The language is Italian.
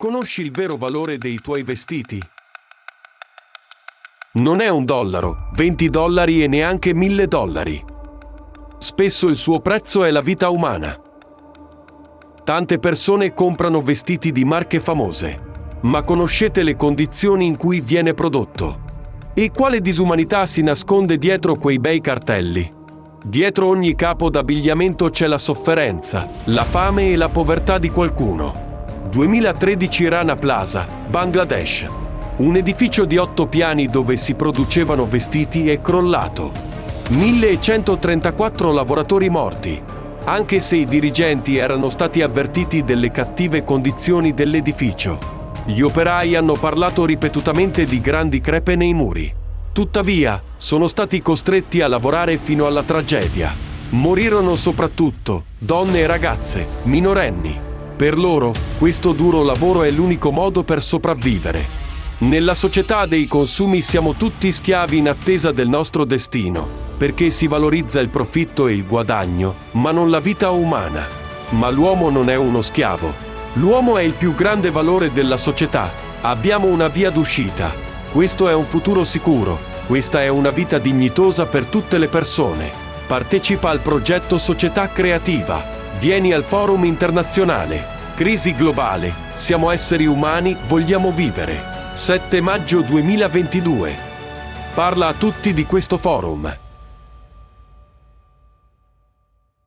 Conosci il vero valore dei tuoi vestiti? Non è un dollaro, 20 dollari e neanche 1000 dollari. Spesso il suo prezzo è la vita umana. Tante persone comprano vestiti di marche famose, ma conoscete le condizioni in cui viene prodotto? E quale disumanità si nasconde dietro quei bei cartelli? Dietro ogni capo d'abbigliamento c'è la sofferenza, la fame e la povertà di qualcuno. 2013 Rana Plaza, Bangladesh. Un edificio di otto piani dove si producevano vestiti è crollato. 1134 lavoratori morti. Anche se i dirigenti erano stati avvertiti delle cattive condizioni dell'edificio. Gli operai hanno parlato ripetutamente di grandi crepe nei muri. Tuttavia, sono stati costretti a lavorare fino alla tragedia. Morirono soprattutto donne e ragazze, minorenni. Per loro, questo duro lavoro è l'unico modo per sopravvivere. Nella società dei consumi siamo tutti schiavi in attesa del nostro destino, perché si valorizza il profitto e il guadagno, ma non la vita umana. Ma l'uomo non è uno schiavo. L'uomo è il più grande valore della società. Abbiamo una via d'uscita. Questo è un futuro sicuro. Questa è una vita dignitosa per tutte le persone. Partecipa al progetto Società Creativa Vieni al forum internazionale. Crisi globale. Siamo esseri umani, vogliamo vivere. 7 maggio 2022. Parla a tutti di questo forum.